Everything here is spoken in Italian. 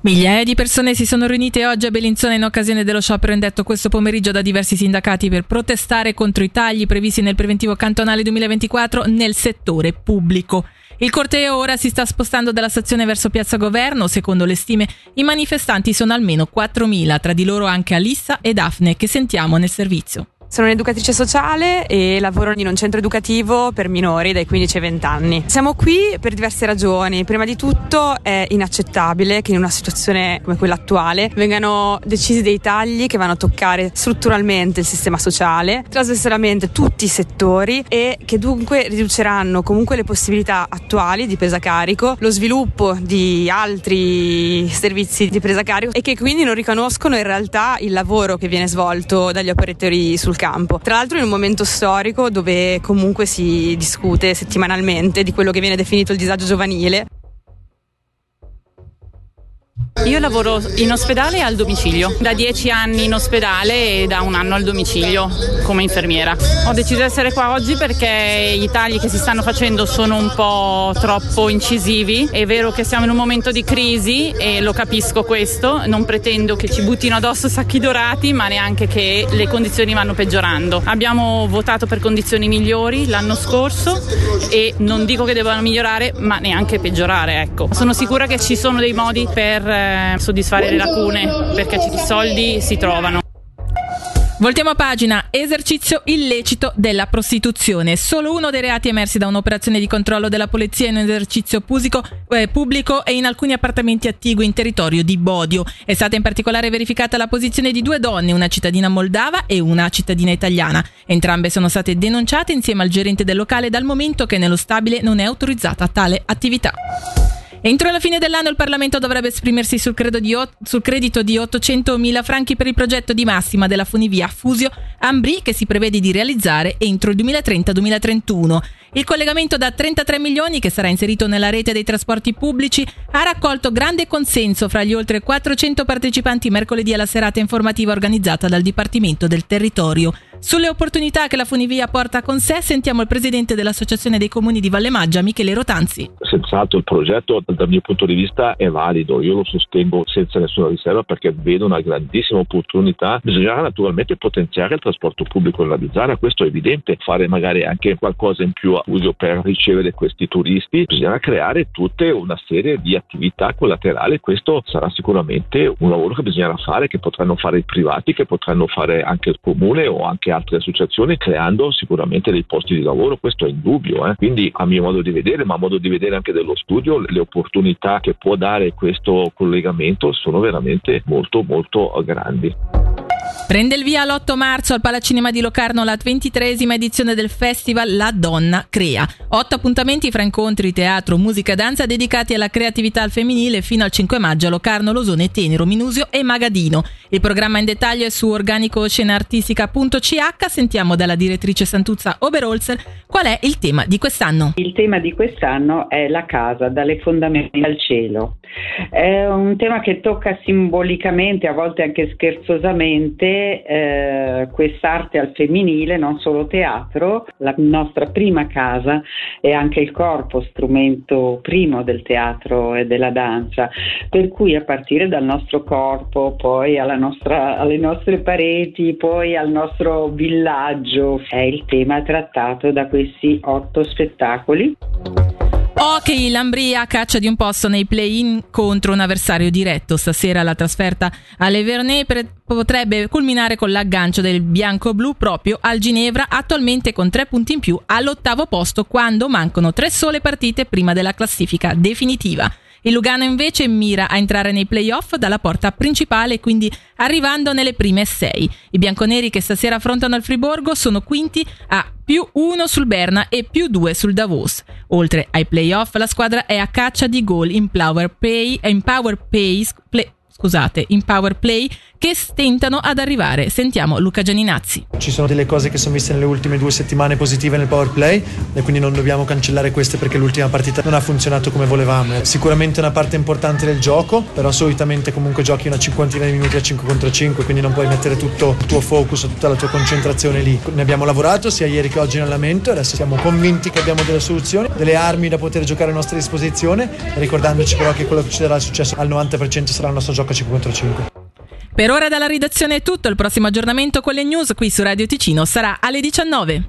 Migliaia di persone si sono riunite oggi a Bellinzona in occasione dello sciopero indetto questo pomeriggio da diversi sindacati per protestare contro i tagli previsti nel preventivo cantonale 2024 nel settore pubblico. Il corteo ora si sta spostando dalla stazione verso Piazza Governo. Secondo le stime, i manifestanti sono almeno 4.000, tra di loro anche Alissa e Daphne, che sentiamo nel servizio. Sono un'educatrice sociale e lavoro in un centro educativo per minori dai 15 ai 20 anni. Siamo qui per diverse ragioni. Prima di tutto è inaccettabile che in una situazione come quella attuale vengano decisi dei tagli che vanno a toccare strutturalmente il sistema sociale, trasversalmente tutti i settori e che dunque riduceranno comunque le possibilità attuali di presa carico, lo sviluppo di altri servizi di presa carico e che quindi non riconoscono in realtà il lavoro che viene svolto dagli operatori sul campo. Tra l'altro in un momento storico dove comunque si discute settimanalmente di quello che viene definito il disagio giovanile io lavoro in ospedale e al domicilio, da dieci anni in ospedale e da un anno al domicilio come infermiera. Ho deciso di essere qua oggi perché i tagli che si stanno facendo sono un po' troppo incisivi. È vero che siamo in un momento di crisi e lo capisco questo, non pretendo che ci buttino addosso sacchi dorati, ma neanche che le condizioni vanno peggiorando. Abbiamo votato per condizioni migliori l'anno scorso e non dico che debbano migliorare, ma neanche peggiorare, ecco. Sono sicura che ci sono dei modi per eh, soddisfare le lacune perché i soldi si trovano. Voltiamo a pagina. Esercizio illecito della prostituzione. Solo uno dei reati emersi da un'operazione di controllo della polizia in un esercizio pusico, eh, pubblico e in alcuni appartamenti attigui in territorio di Bodio. È stata in particolare verificata la posizione di due donne, una cittadina moldava e una cittadina italiana. Entrambe sono state denunciate insieme al gerente del locale dal momento che nello stabile non è autorizzata tale attività. Entro la fine dell'anno il Parlamento dovrebbe esprimersi sul, di sul credito di 800.000 franchi per il progetto di massima della funivia Fusio Ambri che si prevede di realizzare entro il 2030-2031. Il collegamento da 33 milioni, che sarà inserito nella rete dei trasporti pubblici, ha raccolto grande consenso fra gli oltre 400 partecipanti mercoledì alla serata informativa organizzata dal Dipartimento del Territorio. Sulle opportunità che la funivia porta con sé sentiamo il presidente dell'Associazione dei Comuni di Valle Maggia, Michele Rotanzi. Senz'altro il progetto dal mio punto di vista è valido, io lo sostengo senza nessuna riserva perché vedo una grandissima opportunità. Bisognerà naturalmente potenziare il trasporto pubblico nella Bizzarra, questo è evidente, fare magari anche qualcosa in più a Fusio per ricevere questi turisti, bisognerà creare tutta una serie di attività collaterali, questo sarà sicuramente un lavoro che bisognerà fare, che potranno fare i privati, che potranno fare anche il comune o anche anche altre associazioni creando sicuramente dei posti di lavoro, questo è indubbio. Eh. Quindi a mio modo di vedere, ma a modo di vedere anche dello studio, le opportunità che può dare questo collegamento sono veramente molto molto grandi. Prende il via l'8 marzo al Palacinema di Locarno la ventitresima edizione del festival La Donna Crea. Otto appuntamenti fra incontri, teatro, musica e danza dedicati alla creatività al femminile fino al 5 maggio a Locarno, Losone, Tenero, Minusio e Magadino. Il programma in dettaglio è su organicoscenaartistica.ch. Sentiamo dalla direttrice Santuzza Oberholzer qual è il tema di quest'anno. Il tema di quest'anno è la casa, dalle fondamenta al cielo. È un tema che tocca simbolicamente, a volte anche scherzosamente, eh, quest'arte al femminile, non solo teatro, la nostra prima casa è anche il corpo, strumento primo del teatro e della danza, per cui a partire dal nostro corpo, poi nostra, alle nostre pareti, poi al nostro villaggio, è il tema trattato da questi otto spettacoli. Hockey, Lambria caccia di un posto nei play-in contro un avversario diretto. Stasera la trasferta alle Vernay potrebbe culminare con l'aggancio del bianco-blu proprio al Ginevra, attualmente con tre punti in più all'ottavo posto quando mancano tre sole partite prima della classifica definitiva. Il Lugano invece mira a entrare nei playoff dalla porta principale, quindi arrivando nelle prime sei. I bianconeri che stasera affrontano il Friborgo sono quinti a più uno sul Berna e più due sul Davos. Oltre ai playoff, la squadra è a caccia di gol in Power Pay, in power pace, play, scusate, in power play che stentano ad arrivare. Sentiamo Luca Gianinazzi. Ci sono delle cose che sono viste nelle ultime due settimane positive nel power play e quindi non dobbiamo cancellare queste perché l'ultima partita non ha funzionato come volevamo. È sicuramente una parte importante del gioco, però solitamente comunque giochi una cinquantina di minuti a 5 contro 5, quindi non puoi mettere tutto il tuo focus, tutta la tua concentrazione lì. Ne abbiamo lavorato sia ieri che oggi in allenamento, adesso siamo convinti che abbiamo delle soluzioni, delle armi da poter giocare a nostra disposizione, ricordandoci però che quello che ci darà successo al 90% sarà il nostro gioco a 5 contro 5. Per ora dalla redazione è tutto, il prossimo aggiornamento con le news qui su Radio Ticino sarà alle 19.